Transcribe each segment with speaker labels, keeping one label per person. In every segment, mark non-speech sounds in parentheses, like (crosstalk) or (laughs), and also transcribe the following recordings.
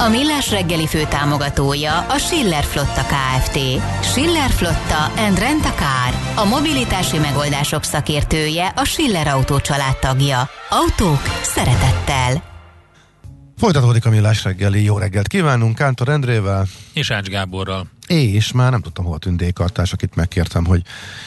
Speaker 1: A Millás reggeli fő támogatója a Schiller Flotta KFT. Schiller Flotta and Rent a Car. A mobilitási megoldások szakértője a Schiller Autó tagja. Autók szeretettel.
Speaker 2: Folytatódik a Millás reggeli. Jó reggelt kívánunk Kántor Endrével.
Speaker 3: És Ács Gáborral
Speaker 2: és már nem tudtam hol tűnt D-kartás, akit megkértem, hogy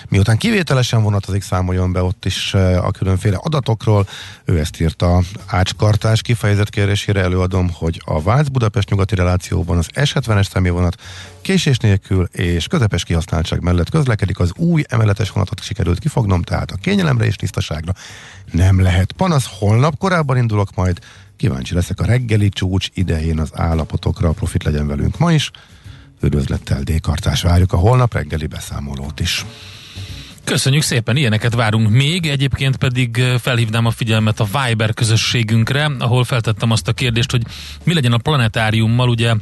Speaker 2: miután kivételesen vonatozik, számoljon be ott is eh, a különféle adatokról. Ő ezt írta Ácskartás kifejezett kérésére előadom, hogy a Vác-Budapest nyugati relációban az S70-es személyvonat késés nélkül és közepes kihasználtság mellett közlekedik, az új emeletes vonatot sikerült kifognom, tehát a kényelemre és tisztaságra nem lehet panasz. Holnap korábban indulok majd, kíváncsi leszek a reggeli csúcs idején az állapotokra, a profit legyen velünk ma is. Üdvözlettel Dékartás várjuk a holnap reggeli beszámolót is.
Speaker 3: Köszönjük szépen, ilyeneket várunk még, egyébként pedig felhívnám a figyelmet a Viber közösségünkre, ahol feltettem azt a kérdést, hogy mi legyen a planetáriummal, ugye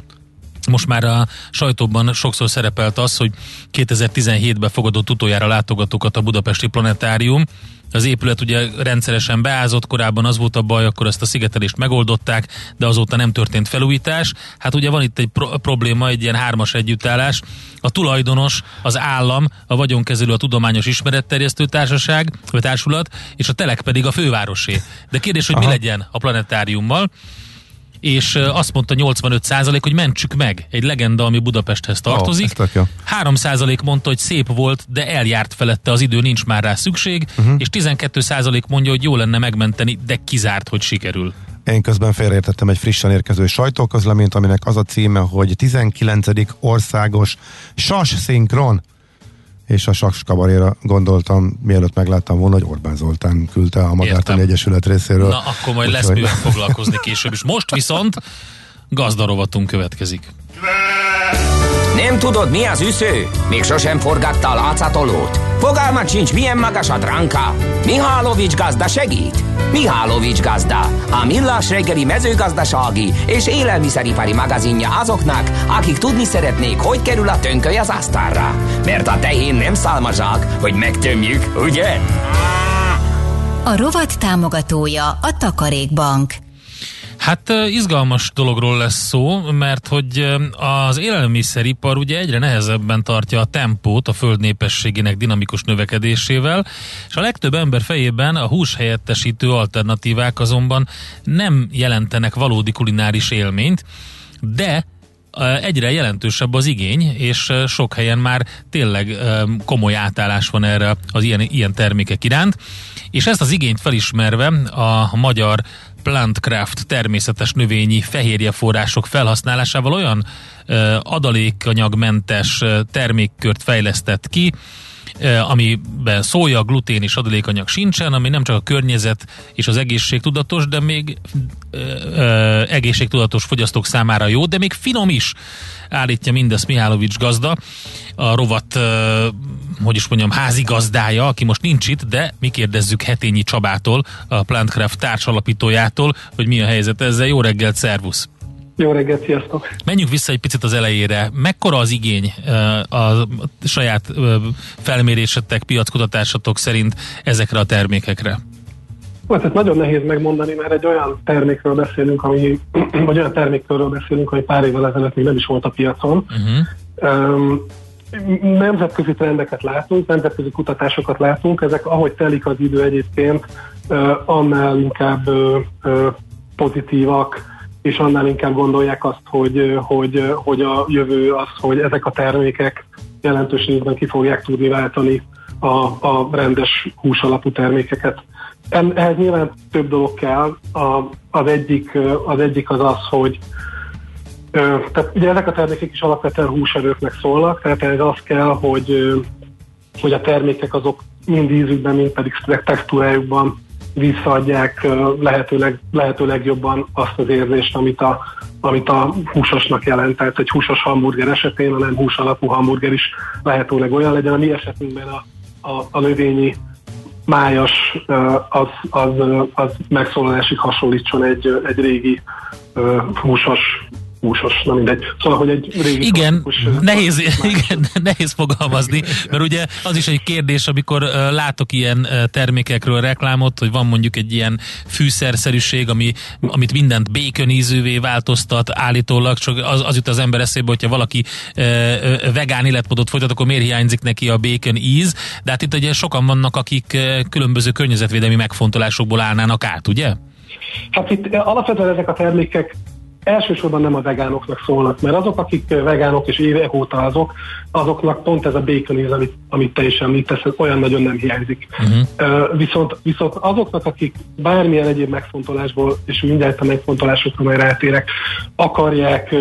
Speaker 3: most már a sajtóban sokszor szerepelt az, hogy 2017-ben fogadott utoljára látogatókat a Budapesti Planetárium, az épület ugye rendszeresen beázott, korábban az volt a baj, akkor ezt a szigetelést megoldották, de azóta nem történt felújítás. Hát ugye van itt egy pro- probléma, egy ilyen hármas együttállás. A tulajdonos, az állam, a vagyonkezelő, a tudományos ismeretterjesztő társaság, vagy társulat, és a telek pedig a fővárosé. De kérdés, hogy Aha. mi legyen a planetáriummal és azt mondta 85 százalék, hogy mentsük meg. Egy legenda, ami Budapesthez tartozik. Oh, 3 százalék mondta, hogy szép volt, de eljárt felette az idő, nincs már rá szükség, uh-huh. és 12 százalék mondja, hogy jó lenne megmenteni, de kizárt, hogy sikerül.
Speaker 2: Én közben félreértettem egy frissen érkező sajtóközleményt, aminek az a címe, hogy 19. országos SAS szinkron és a Saks kabaréra gondoltam, mielőtt megláttam volna, hogy Orbán Zoltán küldte a Madártani Egyesület részéről.
Speaker 3: Na, akkor majd lesz mivel foglalkozni később is. Most viszont gazdarovatunk következik.
Speaker 4: Nem tudod, mi az üsző? Még sosem forgatta a látszatolót? Fogalmat sincs, milyen magas a dránka? Mihálovics gazda segít? Mihálovics gazda, a millás reggeli mezőgazdasági és élelmiszeripari magazinja azoknak, akik tudni szeretnék, hogy kerül a tönköly az asztalra. Mert a tehén nem szálmazsák, hogy megtömjük, ugye?
Speaker 1: A rovat támogatója a Takarékbank.
Speaker 3: Hát izgalmas dologról lesz szó, mert hogy az élelmiszeripar ugye egyre nehezebben tartja a tempót a föld népességének dinamikus növekedésével, és a legtöbb ember fejében a hús helyettesítő alternatívák azonban nem jelentenek valódi kulináris élményt, de egyre jelentősebb az igény, és sok helyen már tényleg komoly átállás van erre az ilyen, ilyen termékek iránt, és ezt az igényt felismerve a magyar Plantcraft természetes növényi fehérjeforrások felhasználásával olyan adalékanyagmentes termékkört fejlesztett ki, amiben szója, glutén és adalékanyag sincsen, ami nem csak a környezet és az egészségtudatos, de még ö, ö, egészségtudatos fogyasztók számára jó, de még finom is állítja mindezt Mihálovics gazda, a rovat, ö, hogy is mondjam, házigazdája, aki most nincs itt, de mi kérdezzük Hetényi Csabától, a Plantcraft társalapítójától, hogy mi a helyzet ezzel. Jó reggelt, szervusz!
Speaker 5: Jó reggelt, sziasztok!
Speaker 3: Menjünk vissza egy picit az elejére. Mekkora az igény a saját felmérésetek, piackutatásatok szerint ezekre a termékekre?
Speaker 5: Hát ez nagyon nehéz megmondani, mert egy olyan termékről beszélünk, ami, (clears throat) vagy olyan termékről beszélünk, ami pár évvel ezelőtt még nem is volt a piacon. Uh-huh. Um, nemzetközi trendeket látunk, nemzetközi kutatásokat látunk, ezek ahogy telik az idő egyébként, annál inkább pozitívak, és annál inkább gondolják azt, hogy, hogy, hogy a jövő az, hogy ezek a termékek jelentős részben ki fogják tudni váltani a, a rendes húsalapú termékeket. Ehhez nyilván több dolog kell. A, az, egyik, az egyik az az, hogy tehát ugye ezek a termékek is alapvetően húserőknek szólnak, tehát ez az kell, hogy, hogy a termékek azok mind ízükben, mind pedig textúrájukban visszaadják lehetőleg, lehetőleg jobban azt az érzést, amit a, amit a húsosnak jelent. Tehát egy húsos hamburger esetén, a nem hús alapú hamburger is lehetőleg olyan legyen. A mi esetünkben a, a, a növényi májas az, az, az megszólalásig hasonlítson egy, egy régi húsos húsos, na mindegy. Szóval, hogy egy régi
Speaker 3: Igen, nehéz, (laughs) igen, nehéz fogalmazni, mert ugye az is egy kérdés, amikor látok ilyen termékekről reklámot, hogy van mondjuk egy ilyen fűszerszerűség, ami, amit mindent bacon ízűvé változtat állítólag, csak az, az jut az ember eszébe, hogyha valaki uh, uh, vegán életmódot folytat, akkor miért hiányzik neki a bacon íz, de hát itt ugye sokan vannak, akik különböző környezetvédelmi megfontolásokból állnának át, ugye?
Speaker 5: Hát itt alapvetően ezek a termékek elsősorban nem a vegánoknak szólnak, mert azok, akik vegánok és évek óta azok, azoknak pont ez a bacon amit, amit te is említesz, olyan nagyon nem hiányzik. Uh-huh. Uh, viszont, viszont azoknak, akik bármilyen egyéb megfontolásból, és mindjárt a megfontolásokra majd rátérek, akarják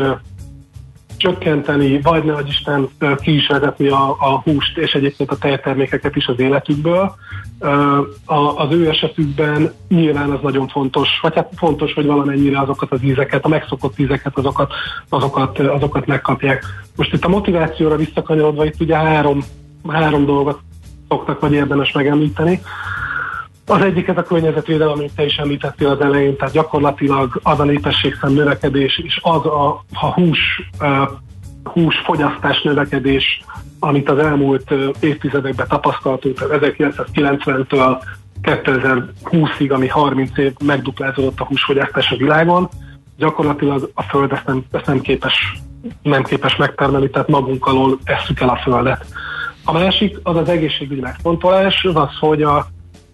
Speaker 5: csökkenteni, vagy ne Isten ki is vezetni a, a húst és egyébként a tejtermékeket is az életükből. A, az ő esetükben nyilván az nagyon fontos, vagy hát fontos, hogy valamennyire azokat az ízeket, a megszokott ízeket, azokat, azokat, azokat megkapják. Most itt a motivációra visszakanyarodva, itt ugye három, három dolgot szoktak vagy érdemes megemlíteni. Az egyik ez a környezetvédelem, amit te is említettél az elején, tehát gyakorlatilag az a népességszám növekedés, és az a, a hús, uh, hús fogyasztás növekedés, amit az elmúlt évtizedekben tapasztaltunk, tehát 1990-től 2020-ig, ami 30 év megduplázódott a húsfogyasztás a világon, gyakorlatilag a Föld ezt nem, ezt nem képes nem képes megtermelni, tehát magunk alól esszük el a Földet. A másik az az egészségügyi megfontolás, az az, hogy a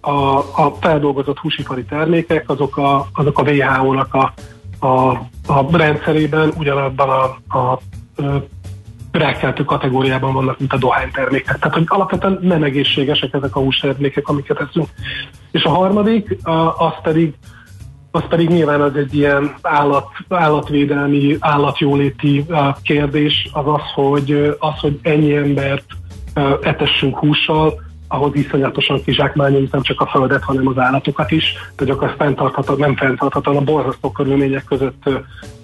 Speaker 5: a, a feldolgozott húsipari termékek, azok a, azok a WHO-nak a, a, a rendszerében ugyanabban a, a, a rákkeltő kategóriában vannak, mint a dohánytermékek. Tehát, hogy alapvetően nem egészségesek ezek a hústermékek, amiket eszünk. És a harmadik, az pedig, az pedig nyilván az egy ilyen állat, állatvédelmi, állatjóléti kérdés, az az, hogy, az, hogy ennyi embert etessünk hússal, ahhoz iszonyatosan kizsákmányoljuk nem csak a földet, hanem az állatokat is, de gyakorlatilag fenntartható, nem fenntartható, a borzasztó körülmények között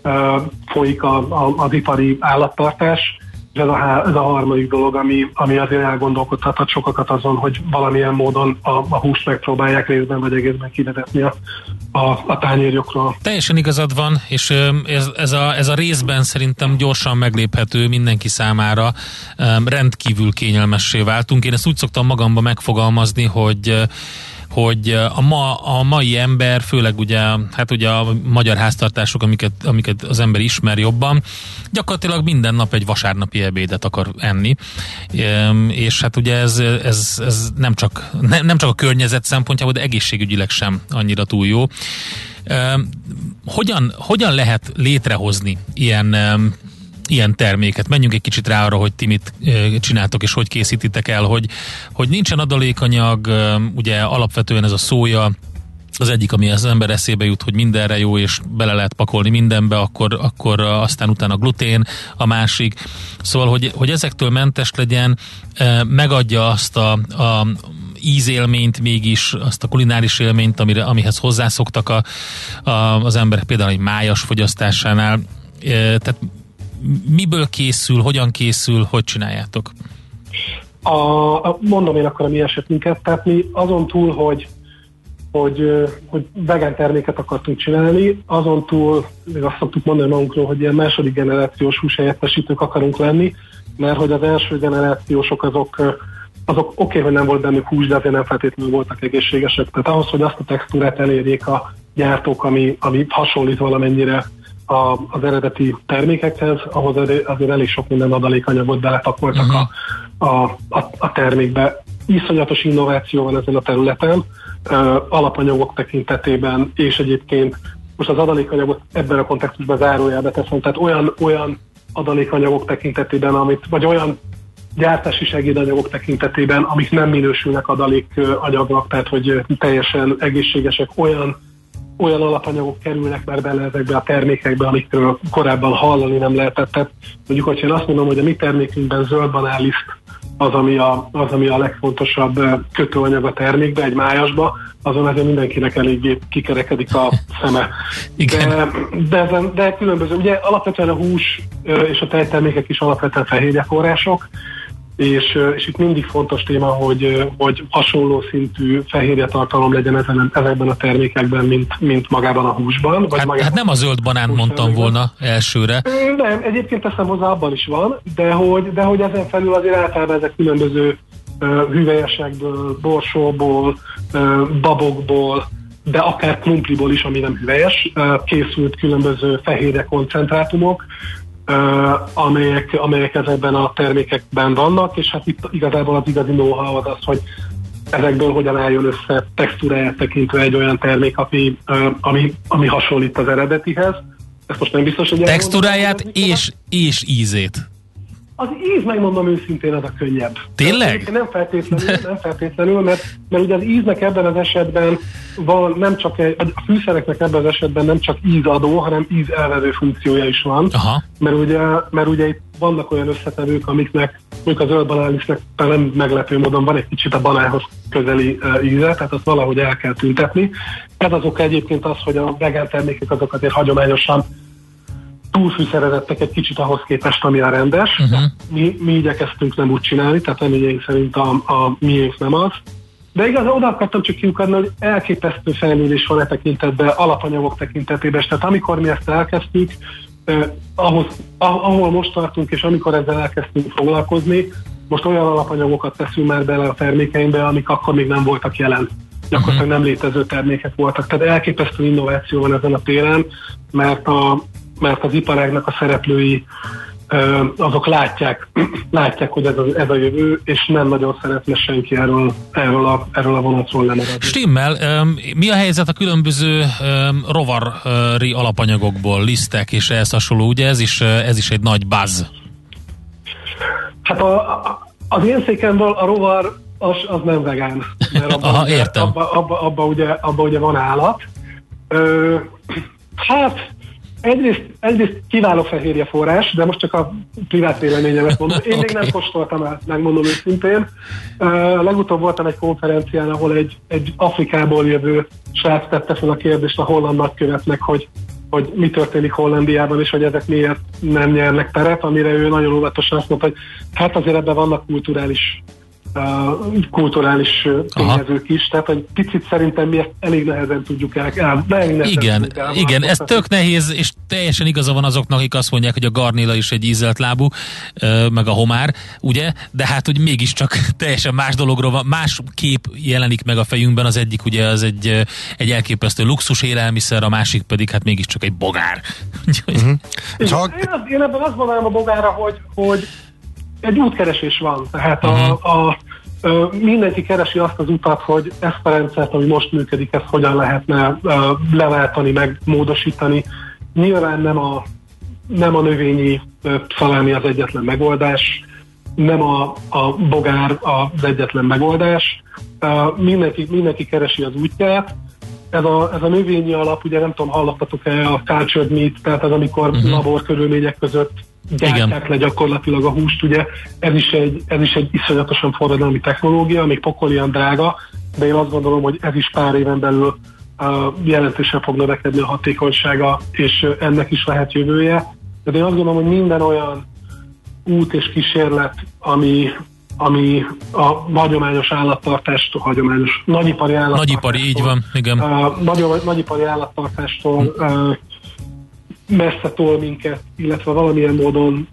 Speaker 5: uh, folyik a, a, az ipari állattartás, ez a, ez a harmadik dolog, ami, ami azért elgondolkodhatott sokakat azon, hogy valamilyen módon a, a húst megpróbálják részben vagy egészben kivezetni a, a, a tányérjukról.
Speaker 3: Teljesen igazad van, és ez, ez, a, ez a részben szerintem gyorsan megléphető mindenki számára. Rendkívül kényelmessé váltunk. Én ezt úgy szoktam magamba megfogalmazni, hogy hogy a, ma, a mai ember, főleg ugye, hát ugye a magyar háztartások, amiket, amiket az ember ismer jobban, gyakorlatilag minden nap egy vasárnapi ebédet akar enni, és hát ugye ez, ez, ez nem, csak, nem csak a környezet szempontjából, de egészségügyileg sem annyira túl jó. Hogyan, hogyan lehet létrehozni ilyen ilyen terméket. Menjünk egy kicsit rá arra, hogy ti mit csináltok és hogy készítitek el, hogy, hogy nincsen adalékanyag, ugye alapvetően ez a szója, az egyik, ami az ember eszébe jut, hogy mindenre jó, és bele lehet pakolni mindenbe, akkor, akkor aztán utána glutén a másik. Szóval, hogy, hogy ezektől mentes legyen, megadja azt a, a ízélményt mégis, azt a kulináris élményt, amire, amihez hozzászoktak a, a, az emberek például egy májas fogyasztásánál. Tehát miből készül, hogyan készül, hogy csináljátok?
Speaker 5: A, mondom én akkor a mi esetünket, tehát mi azon túl, hogy hogy, hogy vegán terméket akartunk csinálni, azon túl még azt szoktuk mondani magunkról, hogy ilyen második generációs húshelyettesítők akarunk lenni, mert hogy az első generációsok azok, azok oké, okay, hogy nem volt bennük hús, de azért nem feltétlenül voltak egészségesek. Tehát ahhoz, hogy azt a textúrát elérjék a gyártók, ami, ami hasonlít valamennyire a, az eredeti termékekhez, ahhoz azért elég sok minden adalékanyagot belepakoltak uh-huh. a, a, a, a termékbe. Iszonyatos innováció van ezen a területen, uh, alapanyagok tekintetében, és egyébként most az adalékanyagot ebben a kontextusban zárójelbe teszem, tehát olyan, olyan adalékanyagok tekintetében, amit, vagy olyan gyártási segédanyagok tekintetében, amik nem minősülnek adalékanyagnak, tehát hogy teljesen egészségesek, olyan olyan alapanyagok kerülnek már bele ezekbe a termékekbe, amikről korábban hallani nem lehetett. Tehát mondjuk, hogyha én azt mondom, hogy a mi termékünkben zöld banáliszt az, ami a, az, ami a legfontosabb kötőanyag a termékbe, egy májasba, azon azért mindenkinek eléggé kikerekedik a szeme. (laughs)
Speaker 3: Igen.
Speaker 5: De, de, de különböző, ugye alapvetően a hús és a tejtermékek is alapvetően fehérje források, és, és itt mindig fontos téma, hogy, hogy hasonló szintű fehérje tartalom legyen ezen, ezekben a termékekben, mint, mint magában a húsban.
Speaker 3: Vagy hát, magában hát nem a zöld banánt mondtam volna elsőre.
Speaker 5: Nem, egyébként teszem hozzá, abban is van, de hogy, de hogy ezen felül azért általában ezek különböző uh, hüvelyesekből, borsóból, uh, babokból, de akár krumpliból is, ami nem hüvelyes, készült különböző fehérje koncentrátumok, amelyek, amelyek ezekben a termékekben vannak, és hát itt igazából az igazi know-how az az, hogy ezekből hogyan álljon össze textúráját tekintve egy olyan termék, ami, ami, ami hasonlít az eredetihez. Ezt most nem biztos, hogy
Speaker 3: Textúráját és, és ízét.
Speaker 5: Az íz, megmondom őszintén, az a könnyebb.
Speaker 3: Tényleg?
Speaker 5: Nem feltétlenül, nem feltétlenül mert, mert ugye az íznek ebben az esetben van nem csak egy, a fűszereknek ebben az esetben nem csak ízadó, hanem ízelvező funkciója is van.
Speaker 3: Aha.
Speaker 5: Mert ugye, mert ugye itt vannak olyan összetevők, amiknek mondjuk a zöld banálisznek nem meglepő módon van egy kicsit a banánhoz közeli íze, tehát azt valahogy el kell tüntetni. Ez az oka egyébként az, hogy a vegán termékek azok azért hagyományosan túlfűszerezettek egy kicsit ahhoz képest, ami a rendes. Uh-huh. Mi, mi igyekeztünk nem úgy csinálni, tehát reményeink szerint a, a miénk nem az. De igaz, oda akartam csak kiukadni, hogy elképesztő fejlődés van e tekintetben, alapanyagok tekintetében. Tehát amikor mi ezt elkezdtük, eh, ahhoz, ahol most tartunk, és amikor ezzel elkezdtünk foglalkozni, most olyan alapanyagokat teszünk már bele a termékeinkbe, amik akkor még nem voltak jelen. Gyakorlatilag uh-huh. nem létező termékek voltak. Tehát elképesztő innováció van ezen a téren, mert a, mert az iparágnak a szereplői azok látják, (clears throat) látják, hogy ez a, ez a jövő, és nem nagyon szeretne senki erről, erről, a, erről a vonatról lemaradni.
Speaker 3: Stimmel. Mi a helyzet a különböző rovari alapanyagokból, lisztek és ehhez hasonló? Ugye ez is, ez is egy nagy buzz.
Speaker 5: Hát a, az én székemből a rovar az, az nem vegán.
Speaker 3: Mert abba, Aha, értem.
Speaker 5: Abba, abba, abba, ugye, abba ugye van állat. Ö, hát Egyrészt, egyrészt kiváló fehérje forrás, de most csak a privát véleményemet mondom. Én okay. még (laughs) nem kóstoltam el, megmondom őszintén. Uh, legutóbb voltam egy konferencián, ahol egy, egy Afrikából jövő srác tette fel a kérdést a holland nagykövetnek, hogy, hogy mi történik Hollandiában, és hogy ezek miért nem nyernek teret, amire ő nagyon óvatosan azt mondta, hogy hát azért ebben vannak kulturális uh, kulturális tényezők is, tehát egy picit szerintem mi ezt elég nehezen tudjuk el. el nehezen
Speaker 3: igen, el, igen, ez tök nehéz, és teljesen igaza van azoknak, akik azt mondják, hogy a garnéla is egy ízelt lábú, meg a homár, ugye? De hát, hogy mégiscsak (laughs) teljesen más dologról van, más kép jelenik meg a fejünkben, az egyik ugye az egy, egy elképesztő luxus élelmiszer, a másik pedig hát mégiscsak egy bogár. (laughs)
Speaker 5: uh-huh. én, én, én ebben azt mondanám a bogára, hogy, hogy egy útkeresés van. Tehát a, a, a, mindenki keresi azt az utat, hogy ezt a rendszert, ami most működik, ezt hogyan lehetne leváltani, meg módosítani. Nyilván nem a, nem a növényi szalámi az egyetlen megoldás, nem a, a bogár az egyetlen megoldás. Mindenki, mindenki keresi az útját. Ez a, ez a növényi alap, ugye nem tudom, hallottatok-e a cultured meat, tehát az, amikor uh-huh. labor körülmények között gyártják le gyakorlatilag a húst, ugye ez is egy, ez is egy iszonyatosan forradalmi technológia, még pokolian drága, de én azt gondolom, hogy ez is pár éven belül uh, jelentősen fog növekedni a hatékonysága, és uh, ennek is lehet jövője. De én azt gondolom, hogy minden olyan út és kísérlet, ami, ami a hagyományos állattartást, a hagyományos nagyipari állattartástól,
Speaker 3: nagyipari, így van, igen.
Speaker 5: Uh, nagy, nagyipari állattartástól uh, messze tol minket, illetve valamilyen módon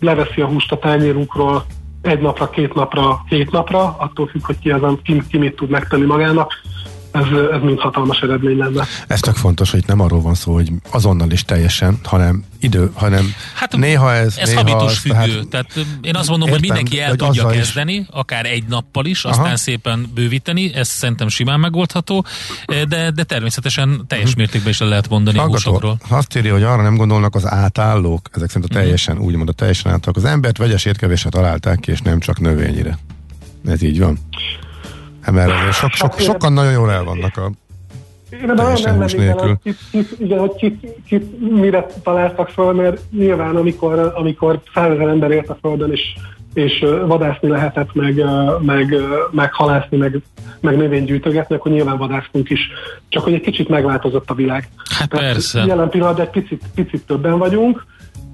Speaker 5: leveszi a húst a tányérunkról egy napra, két napra, hét napra, attól függ, hogy ki, az, ki, ki mit tud megtenni magának ez, ez mind hatalmas eredmény lenne.
Speaker 2: Ez tök fontos, hogy nem arról van szó, hogy azonnal is teljesen, hanem idő, hanem hát, néha ez...
Speaker 3: Ez
Speaker 2: néha
Speaker 3: habitus az, függő. Tehát, tehát én azt mondom, értem, hogy mindenki el tudja kezdeni, is. akár egy nappal is, aztán Aha. szépen bővíteni, ez szerintem simán megoldható, de, de természetesen teljes mhm. mértékben is le lehet mondani Hallgató, húsokról.
Speaker 2: Azt írja, hogy arra nem gondolnak az átállók, ezek szerint a mhm. teljesen, uh-huh. úgymond a teljesen átállók. Az embert vegyes étkevésre találták ki, és nem csak növényire. Ez így van? Mert sok, sok, sokan nagyon jól el vannak a
Speaker 5: Én nem, nem nélkül. Kit, kit, igen, hogy kit, kit, mire találtak föl, mert nyilván amikor, amikor százezer ember élt a Földön, és, és vadászni lehetett, meg, meg, meg halászni, meg, meg növényt gyűjtögetni, akkor nyilván vadásztunk is. Csak hogy egy kicsit megváltozott a világ.
Speaker 3: Hát Tehát persze.
Speaker 5: Jelen pillanatban egy picit, picit többen vagyunk,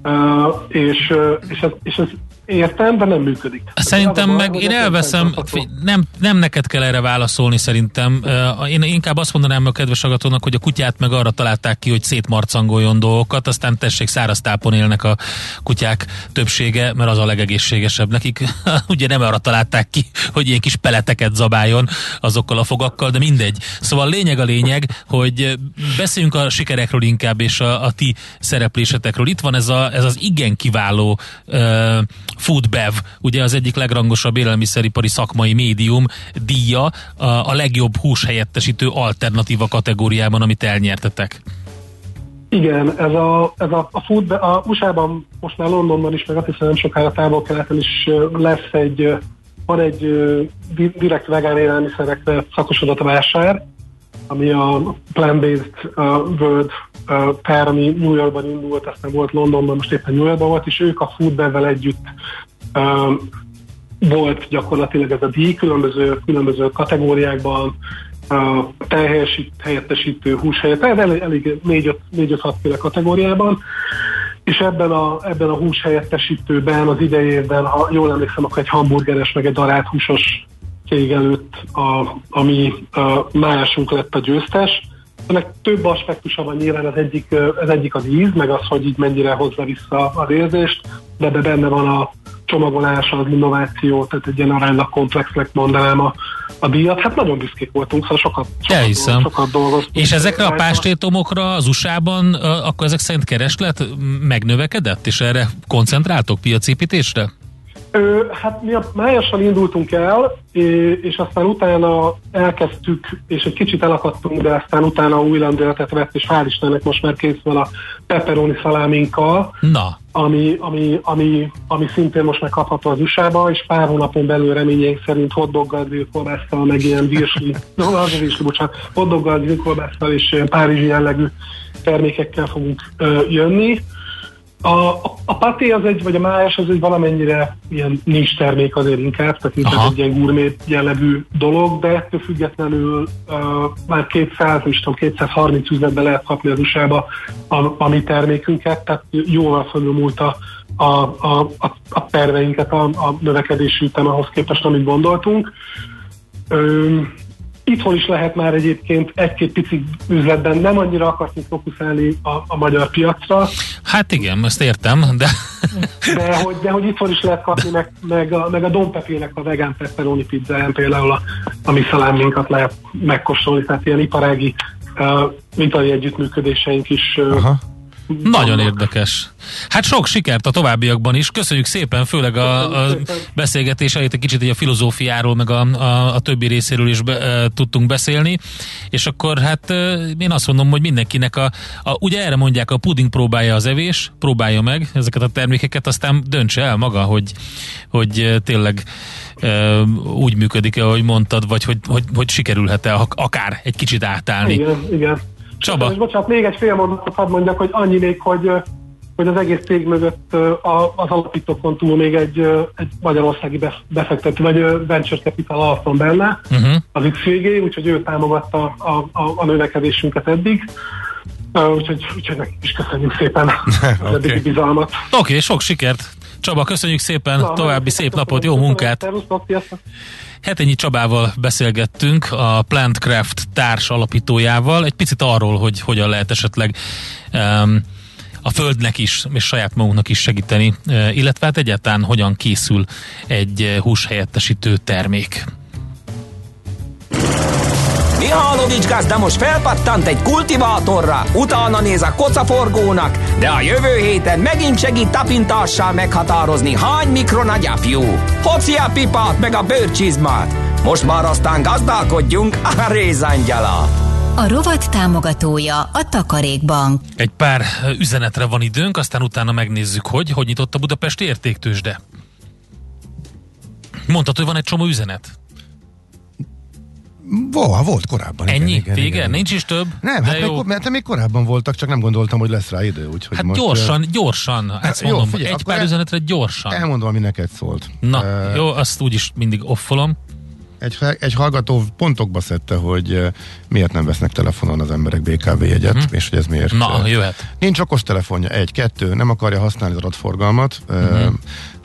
Speaker 5: Uh, és, és, ez, és ez értem, de nem működik.
Speaker 3: Szerintem meg én elveszem, nem, nem neked kell erre válaszolni szerintem. Én inkább azt mondanám a kedves agatónak, hogy a kutyát meg arra találták ki, hogy szétmarcangoljon dolgokat, aztán tessék száraz tápon élnek a kutyák többsége, mert az a legegészségesebb nekik. (laughs) Ugye nem arra találták ki, hogy ilyen kis peleteket zabáljon azokkal a fogakkal, de mindegy. Szóval lényeg a lényeg, hogy beszéljünk a sikerekről inkább, és a, a ti szereplésetekről. Itt van ez, a, ez az igen kiváló uh, Foodbev, ugye az egyik legrangosabb élelmiszeripari szakmai médium díja a, a legjobb húshelyettesítő alternatíva kategóriában, amit elnyertetek.
Speaker 5: Igen, ez a, ez a, a food, a USA-ban, most már Londonban is, meg azt hiszem nem sokára távol-keleten is lesz egy, van egy direkt vegán élelmiszerekre szakosodott vásár, ami a Plant-Based World pár, ami New Yorkban indult, aztán volt Londonban, most éppen New Yorkban volt, és ők a Foodbevel együtt uh, volt gyakorlatilag ez a díj különböző, különböző kategóriákban, a helyettesítő hús helyett, elég, elég 4-5-6 féle kategóriában, és ebben a, ebben a hús helyettesítőben az idejében, ha jól emlékszem, akkor egy hamburgeres, meg egy darált húsos cég előtt, a, ami a májásunk lett a győztes, ennek több aspektusa van nyilván, az egyik, az egyik az íz, meg az, hogy így mennyire hozza vissza az érzést, de ebbe benne van a csomagolás, az innováció, tehát egy ilyen aránylag komplexnek mondanám a, a díjat. Hát nagyon büszkék voltunk, szóval sokat, sokat, sokat dolgoztunk.
Speaker 3: És ezekre a pástétomokra az USA-ban akkor ezek szerint kereslet megnövekedett, és erre koncentráltok piacépítésre?
Speaker 5: Ö, hát mi a májassal indultunk el, és aztán utána elkezdtük, és egy kicsit elakadtunk, de aztán utána új lendületet vett, és hál' Istennek most már kész van a pepperoni szaláminkkal,
Speaker 3: Na.
Speaker 5: Ami, ami, ami, ami szintén most megkapható az USA-ba, és pár hónapon belül reményeink szerint hotdoggal, grillkolbásszal, meg ilyen virsli, (laughs) no, az virsli, bocsánat, hotdoggal, grillkolbásszal és párizsi jellegű termékekkel fogunk ö, jönni. A, a paté az egy, vagy a májas az egy valamennyire ilyen nincs termék azért inkább, tehát nincs egy ilyen gourmet jellegű dolog, de ettől függetlenül uh, már 200, is tudom, 230 üzletbe lehet kapni az USA-ba a, a mi termékünket, tehát jóval fölülmúlt a, a, a, a, a terveinket, a, a növekedési ütem ahhoz képest, amit gondoltunk. Um, Itthon is lehet már egyébként egy-két pici üzletben nem annyira akartunk fókuszálni a, a magyar piacra.
Speaker 3: Hát igen, ezt értem, de...
Speaker 5: de, hogy, de hogy itthon is lehet kapni, meg, meg a, meg a Don Pepének a vegán pepperoni pizzáján például a, a mi szaláminkat lehet megkóstolni, tehát ilyen iparági uh, ipari együttműködéseink is uh,
Speaker 3: nagyon érdekes. Hát sok sikert a továbbiakban is. Köszönjük szépen, főleg a, a beszélgetéseit, egy kicsit a filozófiáról, meg a, a, a többi részéről is be, e, tudtunk beszélni. És akkor hát e, én azt mondom, hogy mindenkinek a, a ugye erre mondják, a puding próbálja az evés, próbálja meg ezeket a termékeket, aztán döntse el maga, hogy, hogy tényleg e, úgy működik-e, ahogy mondtad, vagy hogy, hogy, hogy sikerülhet-e akár egy kicsit átállni.
Speaker 5: Igen, igen.
Speaker 3: Csaba. És
Speaker 5: bocsánat, még egy fél mondatot hadd mondjak, hogy annyi még, hogy hogy az egész cég mögött az alapítókon túl még egy, egy magyarországi befektető, vagy venture capital alap van benne, uh-huh. az XVG, úgyhogy ő támogatta a, a, a növekedésünket eddig. Úgyhogy, úgyhogy nekik is köszönjük szépen (laughs) az okay. eddigi bizalmat.
Speaker 3: Oké, okay, sok sikert! Csaba, köszönjük szépen, Na, további szép napot, jó munkát! Hetenyi Csabával beszélgettünk, a Plantcraft társ alapítójával, egy picit arról, hogy hogyan lehet esetleg um, a földnek is, és saját magunknak is segíteni, uh, illetve hát egyáltalán hogyan készül egy uh, húshelyettesítő termék.
Speaker 4: Mihálovics gazda most felpattant egy kultivátorra, utána néz a kocaforgónak, de a jövő héten megint segít tapintással meghatározni, hány mikron a gyapjú. Hoci a pipát meg a bőrcsizmát. Most már aztán gazdálkodjunk a rézangyala.
Speaker 1: A rovat támogatója a Takarékbank.
Speaker 3: Egy pár üzenetre van időnk, aztán utána megnézzük, hogy hogy nyitott a Budapest értéktősde. Mondtad, hogy van egy csomó üzenet?
Speaker 2: Volt, volt korábban.
Speaker 3: Ennyi? Igen, igen, igen, igen. Nincs is több?
Speaker 2: Nem, hát jó. Még, mert még korábban voltak, csak nem gondoltam, hogy lesz rá idő. Úgyhogy
Speaker 3: hát
Speaker 2: most,
Speaker 3: gyorsan, gyorsan. Hát mondom, jó, figyelj, egy pár üzenetre gyorsan.
Speaker 2: Elmondom, ami neked szólt.
Speaker 3: Na, uh, jó, azt úgyis mindig offolom.
Speaker 2: Egy, egy hallgató pontokba szedte, hogy miért nem vesznek telefonon az emberek BKV jegyet, uh-huh. és hogy ez miért.
Speaker 3: Na, jöhet.
Speaker 2: Nincs okos telefonja, egy, kettő, nem akarja használni az adatforgalmat, uh-huh.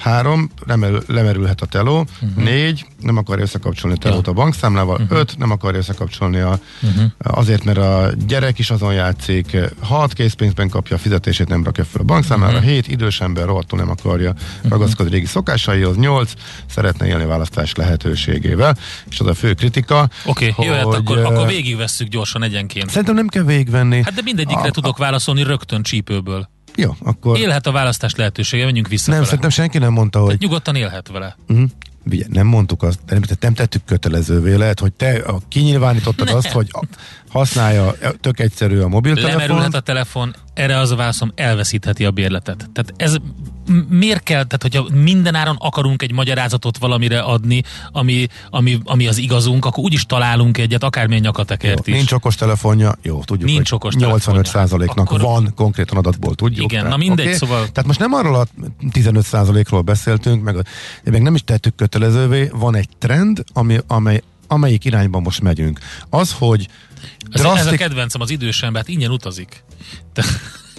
Speaker 2: Három, lemerül, lemerülhet a teló. Uh-huh. Négy, nem akarja összekapcsolni a telót ja. a bankszámlával. Uh-huh. Öt, nem akarja összekapcsolni a, uh-huh. azért, mert a gyerek is azon játszik. Hat, készpénzben kapja a fizetését, nem rakja fel a bankszámlára. Uh-huh. Hét, idős ember rohadtul nem akarja uh-huh. ragaszkodni régi szokásaihoz. Nyolc, szeretne élni választás lehetőségével. És az a fő kritika.
Speaker 3: Oké, okay, jöhet, akkor, akkor végigvesszük gyorsan egyenként.
Speaker 2: Szerintem nem kell végigvenni.
Speaker 3: Hát de mindegyikre a, tudok válaszolni rögtön csípőből.
Speaker 2: Jó, akkor...
Speaker 3: Élhet a választás lehetősége, menjünk vissza.
Speaker 2: Nem, szerintem senki nem mondta, hogy... Tehát
Speaker 3: nyugodtan élhet vele.
Speaker 2: Uh-huh. Ugye, nem mondtuk azt, nem, nem tettük kötelezővé, lehet, hogy te a, kinyilvánítottad nem. azt, hogy használja tök egyszerű a mobiltelefon.
Speaker 3: Lemerülhet a telefon, erre az a válaszom, elveszítheti a bérletet. Tehát ez miért kell, tehát hogyha minden áron akarunk egy magyarázatot valamire adni, ami, ami, ami az igazunk, akkor úgyis találunk egyet, akármilyen nyakatekert
Speaker 2: jó, is. Nincs okos telefonja, jó, tudjuk,
Speaker 3: nincs okos
Speaker 2: 85%-nak akkor... van konkrétan adatból, tudjuk.
Speaker 3: Igen, rá. na mindegy, okay? szóval...
Speaker 2: Tehát most nem arról a 15%-ról beszéltünk, meg, meg nem is tettük kötelezővé, van egy trend, ami, amely, amelyik irányban most megyünk. Az, hogy
Speaker 3: ez, drasztik... ez a kedvencem, az idős ember, hát ingyen utazik. Te...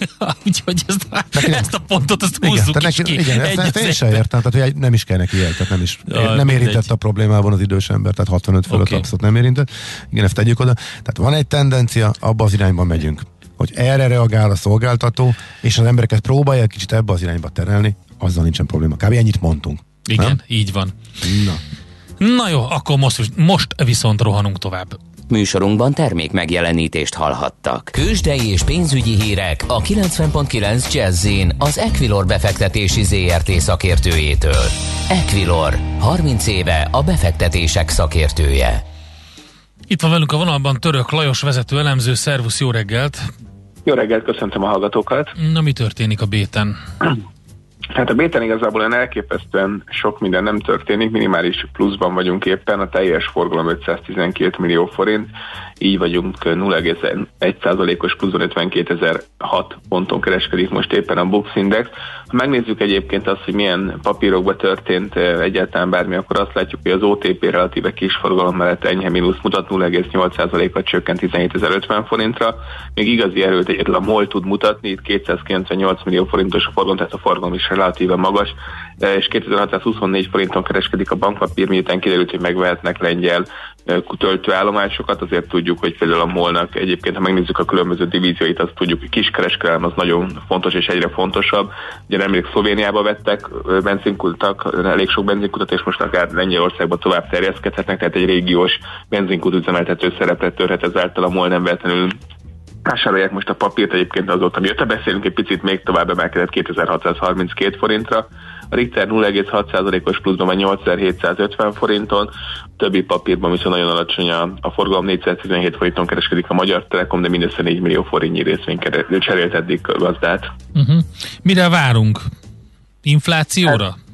Speaker 3: (laughs) Úgyhogy ezt, neki, ezt a pontot azt húzzuk igen, neki, ki.
Speaker 2: Igen, ezt, ezt én sem értem, tehát hogy nem is kell neki el, tehát nem is ja, nem érintett egy. a problémában az idős ember, tehát 65 fölött okay. abszolút nem érintett. Igen, ezt tegyük oda. Tehát van egy tendencia, abba az irányba megyünk hogy erre reagál a szolgáltató, és az embereket próbálja kicsit ebbe az irányba terelni, azzal nincsen probléma. Kb. ennyit mondtunk.
Speaker 3: Igen, nem? így van. Na. Na jó, akkor most, most viszont rohanunk tovább.
Speaker 4: Műsorunkban termék megjelenítést hallhattak. Kősdei és pénzügyi hírek a 90.9 jazz az Equilor befektetési ZRT szakértőjétől. Equilor, 30 éve a befektetések szakértője.
Speaker 3: Itt van velünk a vonalban Török Lajos vezető elemző, szervusz, jó reggelt!
Speaker 6: Jó reggelt, köszöntöm a hallgatókat!
Speaker 3: Na, mi történik a béten? (clears throat)
Speaker 6: Hát a béten igazából olyan elképesztően sok minden nem történik, minimális pluszban vagyunk éppen, a teljes forgalom 512 millió forint, így vagyunk 0,1%-os pluszban 52.006 ponton kereskedik most éppen a Bux Index. Megnézzük egyébként azt, hogy milyen papírokban történt eh, egyáltalán bármi, akkor azt látjuk, hogy az OTP relatíve kis forgalom mellett enyhe mínusz mutat, 0,8%-at csökkent 17.050 forintra. Még igazi erőt egyedül a MOL tud mutatni, itt 298 millió forintos a forgalom, tehát a forgalom is relatíve magas, eh, és 2624 forinton kereskedik a bankpapír, miután kiderült, hogy megvehetnek lengyel töltőállomásokat, azért tudjuk, hogy például a molnak egyébként, ha megnézzük a különböző divízióit, azt tudjuk, hogy kiskereskedelem az nagyon fontos és egyre fontosabb. Ugye nemrég Szlovéniába vettek benzinkutak, elég sok benzinkutat, és most akár Lengyelországba tovább terjeszkedhetnek, tehát egy régiós benzinkut üzemeltető szerepet törhet ezáltal a MOL nem vetlenül vásárolják most a papírt, egyébként azóta mióta beszélünk, egy picit még tovább emelkedett 2632 forintra, a Richter 0,6%-os pluszban van 8750 forinton, a többi papírban viszont nagyon alacsony a, a forgalom, 417 forinton kereskedik a Magyar Telekom, de mindössze 4 millió forintnyi részvény cserélt eddig gazdát.
Speaker 3: Uh-huh. Mire várunk? Inflációra? Hát,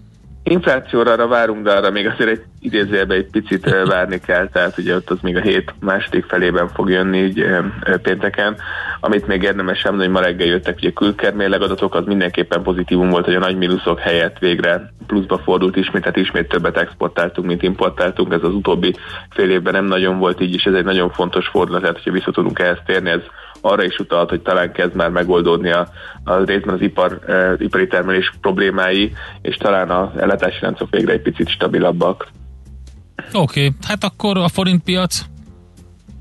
Speaker 6: Inflációra arra várunk, de arra még azért egy idézőjelbe egy picit várni kell, tehát ugye ott az még a hét második felében fog jönni így pénteken. Amit még érdemes sem, hogy ma reggel jöttek ugye külkermérleg adatok, az mindenképpen pozitívum volt, hogy a nagy mínuszok helyett végre pluszba fordult ismét, tehát ismét többet exportáltunk, mint importáltunk. Ez az utóbbi fél évben nem nagyon volt így, és ez egy nagyon fontos fordulat, tehát hogyha vissza tudunk ehhez térni, ez arra is utalt, hogy talán kezd már megoldódni a, a részben az ipar, e, ipari termelés problémái, és talán az ellátási láncok végre egy picit stabilabbak.
Speaker 3: Oké, okay. hát akkor a forint piac?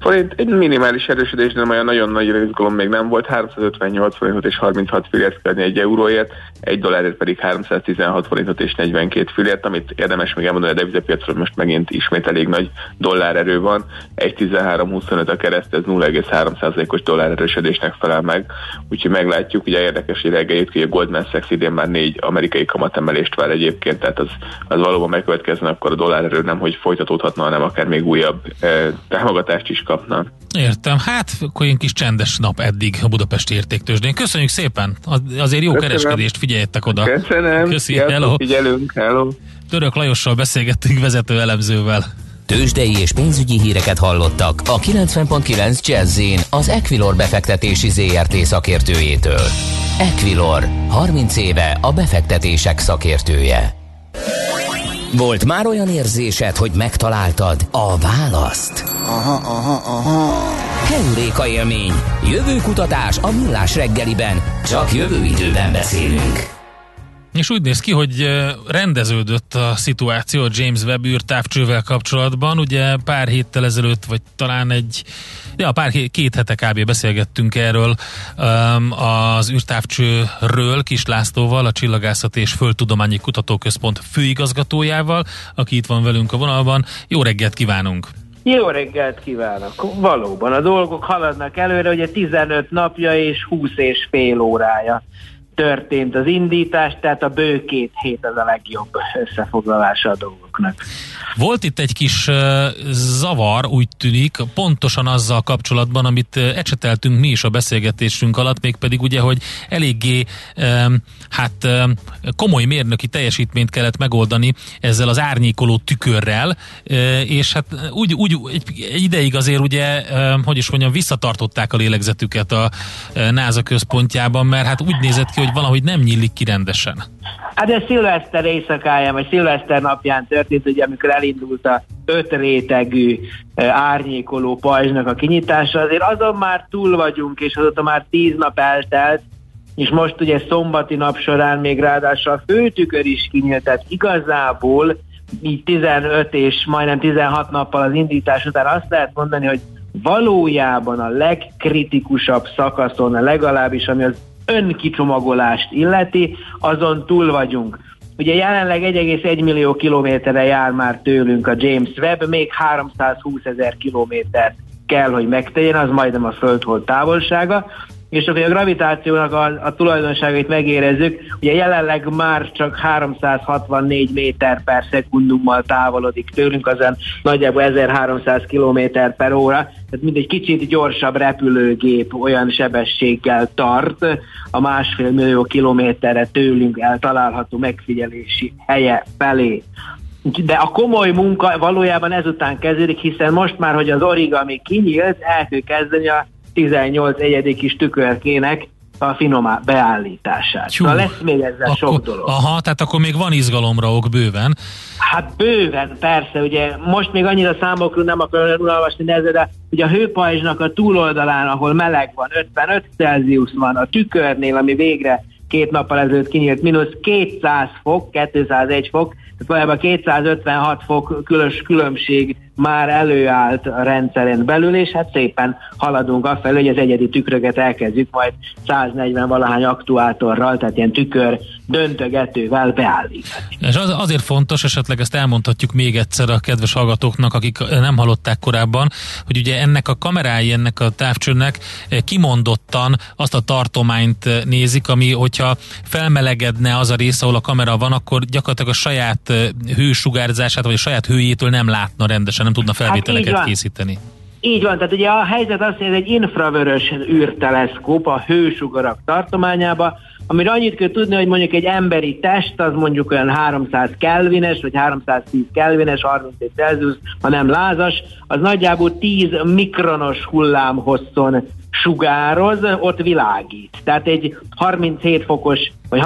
Speaker 6: Forint, egy minimális erősödés, de olyan nagyon nagy izgalom még nem volt, 358 forintot és 36 fillért kell egy euróért, egy dollárért pedig 316 forintot és 42 fillért, amit érdemes még elmondani a devizapiacról, most megint ismét elég nagy dollárerő van, 1.13.25 a kereszt, ez 0,3%-os dollárerősödésnek felel meg, úgyhogy meglátjuk, ugye érdekes, hogy reggel hogy a Goldman Sachs idén már négy amerikai kamatemelést vár egyébként, tehát az, az valóban megkövetkezne, akkor a dollárerő nem, hogy folytatódhatna, hanem akár még újabb eh, támogatást is kapna.
Speaker 3: Értem. Hát akkor kis csendes nap eddig a Budapesti értéktősdén. Köszönjük szépen. azért jó Köszönöm. kereskedést, figyeljetek oda.
Speaker 6: Köszönöm.
Speaker 3: Köszi. Hello.
Speaker 6: Figyelünk. Hello.
Speaker 3: Török Lajossal beszélgettünk vezető elemzővel.
Speaker 4: Tőzsdei és pénzügyi híreket hallottak a 90.9 jazz az Equilor befektetési ZRT szakértőjétől. Equilor, 30 éve a befektetések szakértője. Volt már olyan érzésed, hogy megtaláltad a választ? Aha, aha, aha. Heuréka élmény. Jövő kutatás a millás reggeliben. Csak jövő időben beszélünk.
Speaker 3: És úgy néz ki, hogy rendeződött a szituáció a James Webb űrtávcsővel kapcsolatban. Ugye pár héttel ezelőtt, vagy talán egy, ja, pár két hete kb. beszélgettünk erről um, az űrtávcsőről Kis Lászlóval, a Csillagászat és Földtudományi Kutatóközpont főigazgatójával, aki itt van velünk a vonalban. Jó reggelt kívánunk!
Speaker 7: Jó reggelt kívánok! Valóban a dolgok haladnak előre, ugye 15 napja és 20 és fél órája történt az indítás, tehát a bő két hét az a legjobb összefoglalása a dolgoknak.
Speaker 3: Volt itt egy kis zavar, úgy tűnik, pontosan azzal kapcsolatban, amit ecseteltünk mi is a beszélgetésünk alatt, mégpedig ugye, hogy eléggé hát komoly mérnöki teljesítményt kellett megoldani ezzel az árnyékoló tükörrel, és hát úgy, úgy egy, ideig azért ugye, hogy is mondjam, visszatartották a lélegzetüket a NASA központjában, mert hát úgy nézett ki, hogy valahogy nem nyílik ki rendesen.
Speaker 7: Hát ez szilveszter éjszakáján, vagy szilveszter napján történt, ugye amikor elindult a öt rétegű árnyékoló pajzsnak a kinyitása, azért azon már túl vagyunk, és azóta már tíz nap eltelt, és most ugye szombati nap során még ráadásul a főtükör is kinyílt, tehát igazából így 15 és majdnem 16 nappal az indítás után azt lehet mondani, hogy valójában a legkritikusabb szakaszon, legalábbis ami az önkicsomagolást illeti, azon túl vagyunk. Ugye jelenleg 1,1 millió kilométerre jár már tőlünk a James Webb, még 320 ezer kilométer kell, hogy megtegyen, az majdnem a Földhold távolsága és akkor a gravitációnak a, a tulajdonságait megérezzük, ugye jelenleg már csak 364 méter per szekundummal távolodik tőlünk, azon nagyjából 1300 km per óra, tehát mindegy kicsit gyorsabb repülőgép olyan sebességgel tart a másfél millió kilométerre tőlünk eltalálható megfigyelési helye felé. De a komoly munka valójában ezután kezdődik, hiszen most már, hogy az origami kinyílt, el kell kezdeni a 18 egyedik kis tükörkének a finom beállítását. Csú, szóval lesz még ezzel
Speaker 3: akkor,
Speaker 7: sok dolog.
Speaker 3: Aha, tehát akkor még van izgalomra ok bőven.
Speaker 7: Hát bőven, persze, ugye most még annyira számokról nem akarom olvasni, de, de ugye a hőpajzsnak a túloldalán, ahol meleg van, 55 Celsius van, a tükörnél, ami végre két nappal ezelőtt kinyílt, mínusz 200 fok, 201 fok, tehát valójában 256 fok különös különbség már előállt a rendszeren belül, és hát szépen haladunk afelé, hogy az egyedi tükröket elkezdjük majd 140 valahány aktuátorral, tehát ilyen tükör döntögetővel beállítani.
Speaker 3: És az, azért fontos, esetleg ezt elmondhatjuk még egyszer a kedves hallgatóknak, akik nem hallották korábban, hogy ugye ennek a kamerái, ennek a távcsőnek kimondottan azt a tartományt nézik, ami hogyha felmelegedne az a rész, ahol a kamera van, akkor gyakorlatilag a saját hősugárzását, vagy a saját hőjétől nem látna rendesen nem tudna felvételeket hát készíteni.
Speaker 7: Így van, tehát ugye a helyzet az, hogy ez egy infravörös űrteleszkóp a hősugarak tartományába, amire annyit kell tudni, hogy mondjuk egy emberi test az mondjuk olyan 300 kelvines, vagy 310 kelvines, 31 Celsius, ha nem lázas, az nagyjából 10 mikronos hullámhosszon sugároz, ott világít. Tehát egy 37 fokos, vagy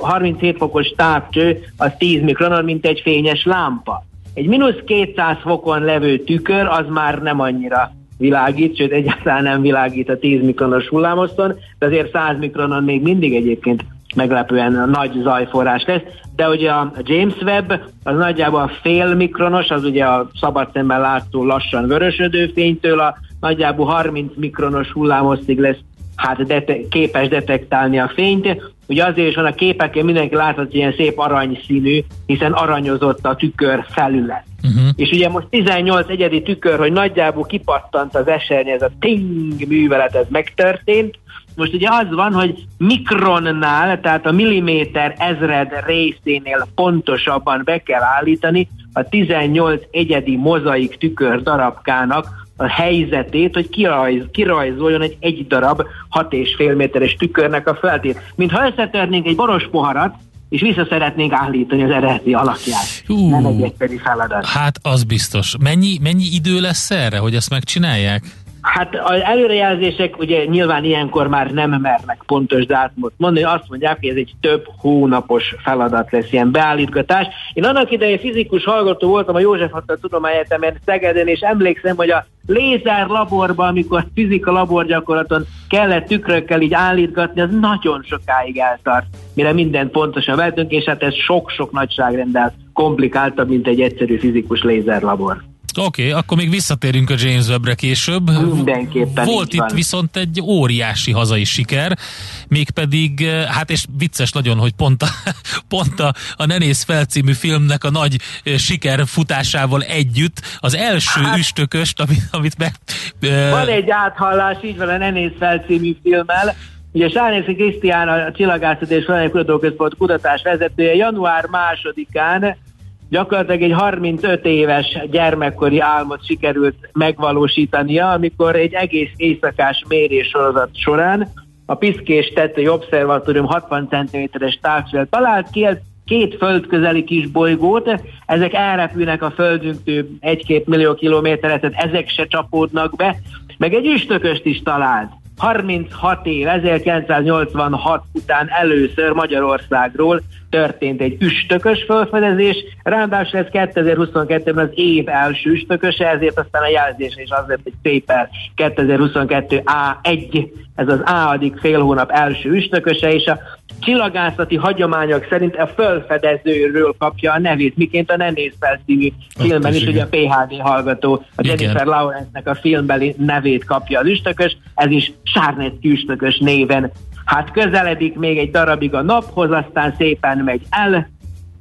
Speaker 7: 37 fokos távcső az 10 mikronon, mint egy fényes lámpa. Egy mínusz 200 fokon levő tükör az már nem annyira világít, sőt egyáltalán nem világít a 10 mikronos hullámoszton, de azért 100 mikronon még mindig egyébként meglepően nagy zajforrás lesz, de ugye a James Webb az nagyjából fél mikronos, az ugye a szabad szemben látszó lassan vörösödő fénytől a nagyjából 30 mikronos hullámosztig lesz hát dete- képes detektálni a fényt. Ugye azért is van a képeken mindenki láthat, hogy ilyen szép aranyszínű, hiszen aranyozott a tükör felület. Uh-huh. És ugye most 18 egyedi tükör, hogy nagyjából kipattant az esernyő, ez a ting művelet, ez megtörtént. Most ugye az van, hogy mikronnál, tehát a milliméter ezred részénél pontosabban be kell állítani a 18 egyedi mozaik tükör darabkának a helyzetét, hogy kirajz, kirajzoljon egy egy darab 6,5 méteres tükörnek a feltét. Mintha összetörnénk egy boros poharat, és vissza szeretnénk állítani az eredeti alakját. Uh, Nem egy egyszerű feladat.
Speaker 3: Hát az biztos. Mennyi, mennyi idő lesz erre, hogy ezt megcsinálják?
Speaker 7: Hát az előrejelzések ugye nyilván ilyenkor már nem mernek pontos dátumot mondani, azt mondják, hogy ez egy több hónapos feladat lesz, ilyen beállítgatás. Én annak idején fizikus hallgató voltam a József Attila Tudományegyetemen Szegeden, és emlékszem, hogy a lézer laborban, amikor fizika laborgyakorlaton kellett tükrökkel így állítgatni, az nagyon sokáig eltart, mire mindent pontosan vettünk, és hát ez sok-sok nagyságrendel komplikáltabb, mint egy egyszerű fizikus lézerlabor.
Speaker 3: Oké, okay, akkor még visszatérünk a James Webbre később.
Speaker 7: Mindenképpen
Speaker 3: Volt itt van. viszont egy óriási hazai siker, mégpedig, eh, hát és vicces nagyon, hogy pont a, (laughs) pont a, a Nenész felcímű filmnek a nagy eh, siker futásával együtt az első hát, üstököst, amit, amit meg...
Speaker 7: Uh, van egy áthallás, így van a Nenész felcímű filmmel, Ugye Sárnészi Krisztián a Csillagászat és Felelős Kutatóközpont kutatás vezetője január másodikán gyakorlatilag egy 35 éves gyermekkori álmot sikerült megvalósítania, amikor egy egész éjszakás mérés sorozat során a Piszkés tetői obszervatórium 60 cm-es távcsövet talált ki, két földközeli kis bolygót, ezek elrepülnek a földünktől egy-két millió kilométeret, ezek se csapódnak be, meg egy üstököst is talált. 36 év, 1986 után először Magyarországról történt egy üstökös felfedezés, ráadásul ez 2022-ben az év első üstököse, ezért aztán a jelzés is az lett, hogy Paper 2022 A1, ez az A fél hónap első üstököse, és a csillagászati hagyományok szerint a fölfedezőről kapja a nevét, miként a Nenész című filmben is, ugye a PHD hallgató, a Jennifer Lawrence-nek a filmbeli nevét kapja az üstökös, ez is Sárnecki üstökös néven. Hát közeledik még egy darabig a naphoz, aztán szépen megy el.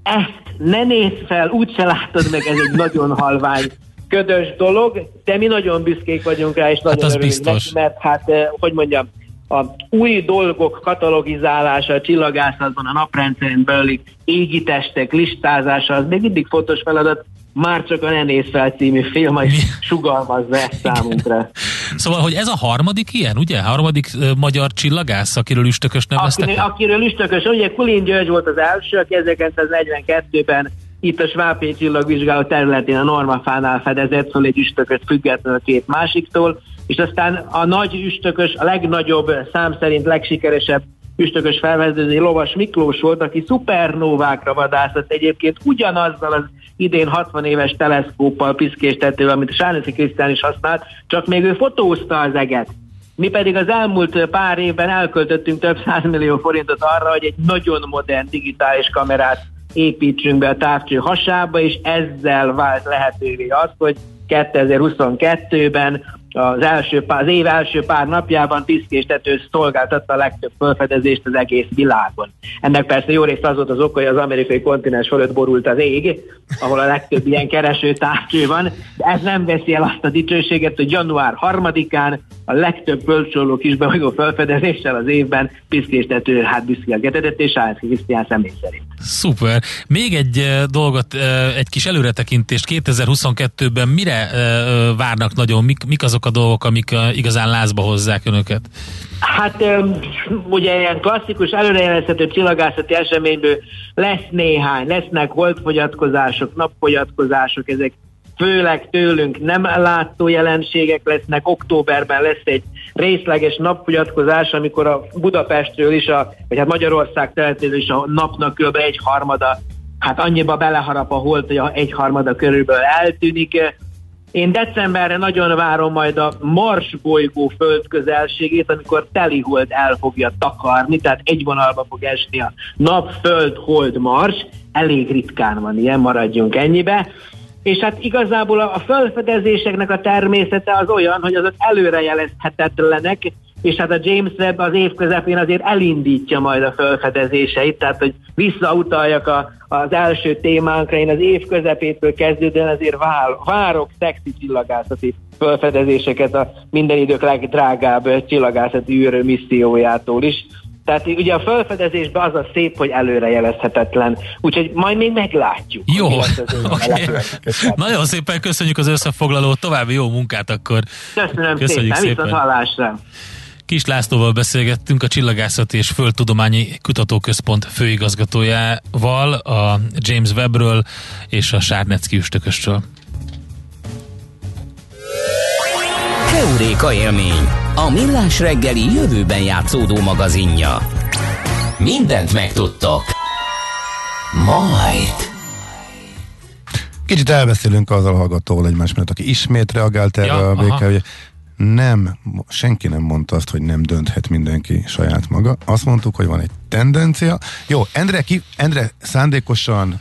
Speaker 7: Ezt ne nézd fel, úgyse látod meg, ez egy nagyon halvány ködös dolog, de mi nagyon büszkék vagyunk rá, és hát nagyon hát örülünk neki, mert hát, eh, hogy mondjam, a új dolgok katalogizálása a csillagászatban, a naprendszeren belüli égi testek listázása, az még mindig fontos feladat, már csak a Ne néz fel című film is sugalmazza ezt számunkra.
Speaker 3: Szóval, hogy ez a harmadik ilyen, ugye? A harmadik uh, magyar csillagász, akiről üstökös neveztek?
Speaker 7: Akiről, akiről üstökös, ugye Kulin György volt az első, aki 1942-ben itt a Svápé csillagvizsgáló területén a Normafánál fedezett föl egy üstököt függetlenül a két másiktól, és aztán a nagy üstökös, a legnagyobb, szám szerint legsikeresebb üstökös felvezető Lovas Miklós volt, aki szupernóvákra vadászott egyébként ugyanazzal az idén 60 éves teleszkóppal piszkéstetővel, amit a Sárnészi Krisztián is használt, csak még ő fotózta az eget. Mi pedig az elmúlt pár évben elköltöttünk több millió forintot arra, hogy egy nagyon modern digitális kamerát építsünk be a távcső hasába, és ezzel vált lehetővé az, hogy 2022-ben az, első pár, az év első pár napjában piszkéstető szolgáltatta a legtöbb felfedezést az egész világon. Ennek persze jó részt az volt az oka, hogy az amerikai kontinens fölött borult az ég, ahol a legtöbb ilyen kereső tárcső van, de ez nem veszi el azt a dicsőséget, hogy január 3-án a legtöbb földcsoló kisbehagyó felfedezéssel az évben piszkéstető hát büszkélgetett, és Sáncki Krisztián személy szerint.
Speaker 3: Szuper. Még egy dolgot, egy kis előretekintést 2022-ben mire várnak nagyon? Mik, mik azok a dolgok, amik igazán lázba hozzák önöket?
Speaker 7: Hát ugye ilyen klasszikus előrejelezhető csillagászati eseményből lesz néhány, lesznek holdfogyatkozások, napfogyatkozások, ezek főleg tőlünk nem látó jelenségek lesznek. Októberben lesz egy részleges napfogyatkozás, amikor a Budapestről is, a, vagy hát Magyarország területéről is a napnak kb. egy harmada, hát annyiba beleharap a hold, hogy egy harmada körülbelül eltűnik. Én decemberre nagyon várom majd a Mars bolygó föld közelségét, amikor telihold el fogja takarni, tehát egy vonalba fog esni a nap, föld, hold, Mars. Elég ritkán van ilyen, maradjunk ennyibe. És hát igazából a felfedezéseknek a természete az olyan, hogy azok előrejelezhetetlenek, és hát a James Webb az év közepén azért elindítja majd a felfedezéseit, tehát hogy visszautaljak a, az első témánkra, én az év közepétől kezdődően azért vár, várok szexi csillagászati felfedezéseket a minden idők legdrágább csillagászati űrő missziójától is. Tehát ugye a felfedezésben az a szép, hogy előrejelezhetetlen. Úgyhogy majd még meglátjuk.
Speaker 3: Jó, (laughs) okay. Nagyon szépen köszönjük az összefoglalót, további jó munkát akkor.
Speaker 7: Köszönöm köszönjük szépen, szépen. viszont hallásra.
Speaker 3: Kis Lászlóval beszélgettünk a Csillagászati és Földtudományi Kutatóközpont főigazgatójával, a James Webbről és a Sárnecki üstökösről.
Speaker 4: Heuréka élmény, a millás reggeli jövőben játszódó magazinja. Mindent megtudtok. Majd.
Speaker 2: Kicsit elbeszélünk azzal a hallgatóval egymás mellett, aki ismét reagált erre
Speaker 3: Ja,
Speaker 2: a hogy nem, senki nem mondta azt, hogy nem dönthet mindenki saját maga. Azt mondtuk, hogy van egy tendencia. Jó, Endre, ki, Endre szándékosan,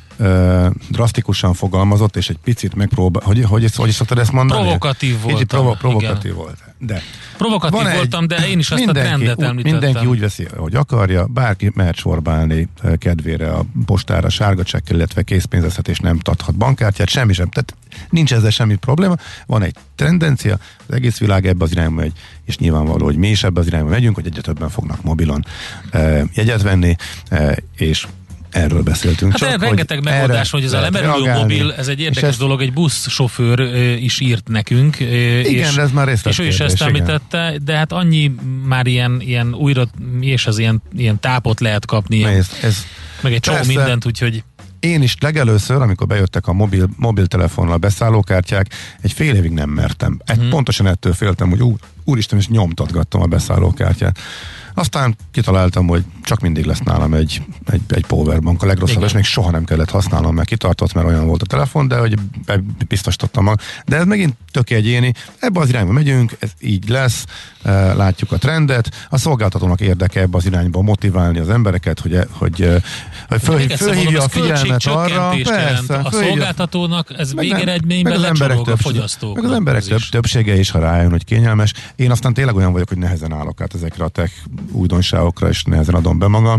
Speaker 2: drasztikusan fogalmazott, és egy picit megpróbál, hogy, hogy, hogy is szoktad ezt mondani?
Speaker 3: Provokatív voltam,
Speaker 2: provo- provokatív
Speaker 3: igen.
Speaker 2: volt. De
Speaker 3: Provokatív
Speaker 2: egy-
Speaker 3: voltam, de én is azt
Speaker 2: mindenki,
Speaker 3: a trendet
Speaker 2: úgy-
Speaker 3: említettem.
Speaker 2: Mindenki úgy veszi, hogy akarja, bárki mehet sorbálni kedvére a postára sárga csekkel, illetve készpénzezhet és nem adhat bankkártyát, semmi sem. Tehát nincs ezzel semmi probléma. Van egy tendencia, az egész világ ebbe az irányba megy, és nyilvánvaló, hogy mi is ebbe az irányba megyünk, hogy egyre többen fognak mobilon e, jegyet venni, e, és erről beszéltünk.
Speaker 3: Hát
Speaker 2: csak,
Speaker 3: Csak, rengeteg megoldás, hogy ez a lemerülő mobil, ez egy érdekes
Speaker 2: ez-
Speaker 3: dolog, egy buszsofőr ö, is írt nekünk. ö, és,
Speaker 2: ez már
Speaker 3: És ő is ezt
Speaker 2: igen.
Speaker 3: említette, de hát annyi már ilyen, ilyen újra, és az ilyen, ilyen tápot lehet kapni, ilyen,
Speaker 2: Ez, ez,
Speaker 3: meg egy csomó mindent, úgyhogy
Speaker 2: Én is legelőször, amikor bejöttek a mobil, mobiltelefonnal beszállókártyák, egy fél évig nem mertem. Egy,
Speaker 3: Mhm.
Speaker 2: Pontosan ettől féltem, hogy úr, úristen, és nyomtatgattam a beszállókártyát. Aztán kitaláltam, hogy csak mindig lesz nálam egy, egy, egy powerbank, a legrosszabb,
Speaker 3: Igen.
Speaker 2: és még soha nem kellett használnom, mert kitartott, mert olyan volt a telefon, de hogy biztosítottam mag. De ez megint tök egyéni, ebbe az irányba megyünk, ez így lesz, eh, látjuk a trendet, a szolgáltatónak érdeke ebbe az irányba motiválni az embereket, hogy, hogy, eh, hogy föl, fölhívja a figyelmet arra, persze,
Speaker 3: a
Speaker 2: fölhívja-
Speaker 3: szolgáltatónak ez végeredményben
Speaker 2: meg az emberek
Speaker 3: a fogyasztóknak.
Speaker 2: Meg az emberek több, többsége is, ha rájön, hogy kényelmes. Én aztán tényleg olyan vagyok, hogy nehezen állok át ezekre a tech újdonságokra, és nehezen adom be magam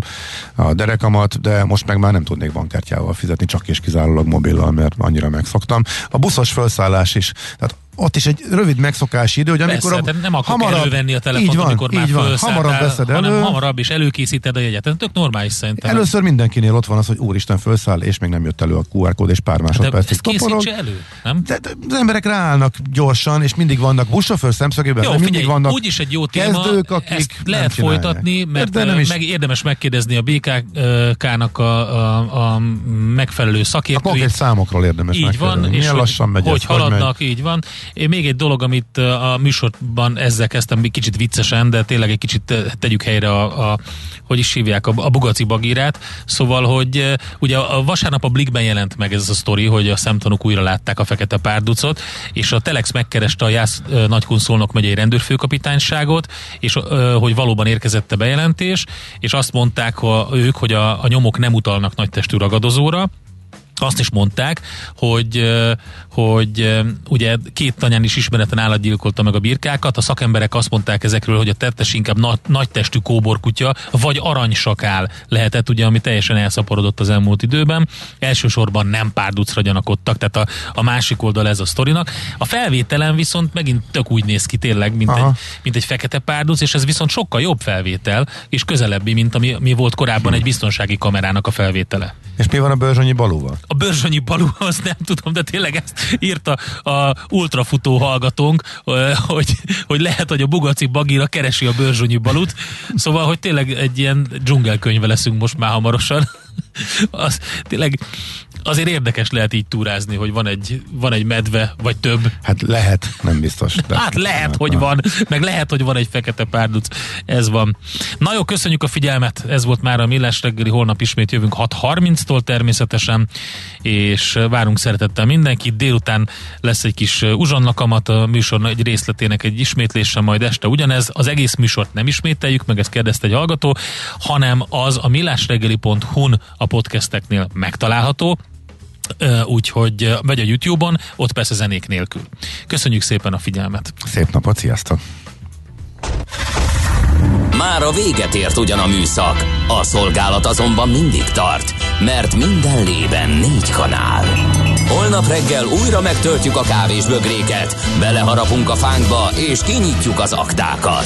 Speaker 2: a derekamat, de most meg már nem tudnék bankkártyával fizetni, csak és kizárólag mobillal, mert annyira megszoktam. A buszos felszállás is, tehát ott is egy rövid megszokási idő, hogy amikor
Speaker 3: Persze,
Speaker 2: a,
Speaker 3: nem akarok elővenni a telefont,
Speaker 2: így van,
Speaker 3: amikor már
Speaker 2: így van, hamarabb veszed
Speaker 3: hanem
Speaker 2: elő,
Speaker 3: hamarabb is előkészíted a jegyet. Ez tök normális szerintem.
Speaker 2: Először mindenkinél ott van az, hogy úristen felszáll, és még nem jött elő a QR kód, és pár másodpercig toporog.
Speaker 3: elő, nem?
Speaker 2: De, de az emberek ráállnak gyorsan, és mindig vannak buszsofőr szemszögében,
Speaker 3: Jó,
Speaker 2: de mindig
Speaker 3: figyelj,
Speaker 2: vannak
Speaker 3: úgyis egy jó téma,
Speaker 2: kezdők, akik
Speaker 3: ezt lehet folytatni, mert
Speaker 2: de nem is,
Speaker 3: meg érdemes megkérdezni a BKK-nak a, a, a megfelelő
Speaker 2: a
Speaker 3: szakértőit.
Speaker 2: konkrét számokról érdemes
Speaker 3: Így van, és hogy,
Speaker 2: lassan megy
Speaker 3: hogy haladnak, így van. Én még egy dolog, amit a műsorban ezzel kezdtem, még kicsit viccesen, de tényleg egy kicsit tegyük helyre a, a hogy is hívják, a, a Bugaci bagírát. Szóval, hogy ugye a vasárnap a Blikben jelent meg ez a sztori, hogy a szemtanúk újra látták a fekete párducot, és a Telex megkereste a Jász Nagykunszolnok megyei rendőrfőkapitányságot, és hogy valóban érkezett a bejelentés, és azt mondták ha ők, hogy a, a nyomok nem utalnak nagytestű ragadozóra, azt is mondták, hogy, hogy ugye két tanyán is ismereten állatgyilkolta meg a birkákat, a szakemberek azt mondták ezekről, hogy a tettes inkább na- nagytestű kóborkutya, vagy aranysakál lehetett, ugye, ami teljesen elszaporodott az elmúlt időben. Elsősorban nem párducra gyanakodtak, tehát a, a másik oldal ez a sztorinak. A felvételen viszont megint tök úgy néz ki tényleg, mint,
Speaker 2: Aha.
Speaker 3: egy, mint egy fekete párduc, és ez viszont sokkal jobb felvétel, és közelebbi, mint ami, ami volt korábban egy biztonsági kamerának a felvétele.
Speaker 2: És mi van a Börzsönyi Balúval?
Speaker 3: A Börzsönyi Balú, (laughs) azt nem tudom, de tényleg ezt írta a ultrafutó hallgatónk, hogy, hogy lehet, hogy a Bugaci Bagira keresi a Börzsönyi Balut, szóval, hogy tényleg egy ilyen dzsungelkönyve leszünk most már hamarosan. (laughs) Az, tényleg azért érdekes lehet így túrázni, hogy van egy, van egy medve, vagy több.
Speaker 2: Hát lehet, nem biztos. De (laughs)
Speaker 3: Hát lehet, hogy van, meg lehet, hogy van egy fekete párduc. Ez van. Na jó, köszönjük a figyelmet. Ez volt már a Millás reggeli. Holnap ismét jövünk 6.30-tól természetesen, és várunk szeretettel mindenkit. Délután lesz egy kis uzsonnakamat a műsor egy részletének egy ismétlése, majd este ugyanez. Az egész műsort nem ismételjük, meg ezt kérdezte egy hallgató, hanem az a millásreggeli.hu-n a podcasteknél megtalálható, úgyhogy vagy a YouTube-on, ott persze zenék nélkül. Köszönjük szépen a figyelmet!
Speaker 2: Szép napot, sziasztok!
Speaker 4: Már a véget ért ugyan a műszak, a szolgálat azonban mindig tart, mert minden lében négy kanál. Holnap reggel újra megtöltjük a kávés bögréket, beleharapunk a fánkba és kinyitjuk az aktákat.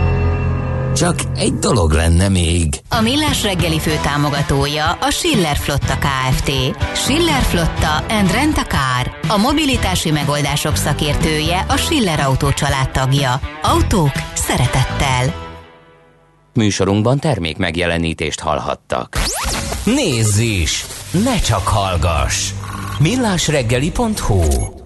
Speaker 4: Csak egy dolog lenne még.
Speaker 1: A Millás reggeli fő támogatója a Schiller Flotta KFT. Schiller Flotta and Rent a Car. A mobilitási megoldások szakértője a Schiller Autó tagja. Autók szeretettel.
Speaker 4: Műsorunkban termék megjelenítést hallhattak. Nézz is! Ne csak hallgass! millásreggeli.hu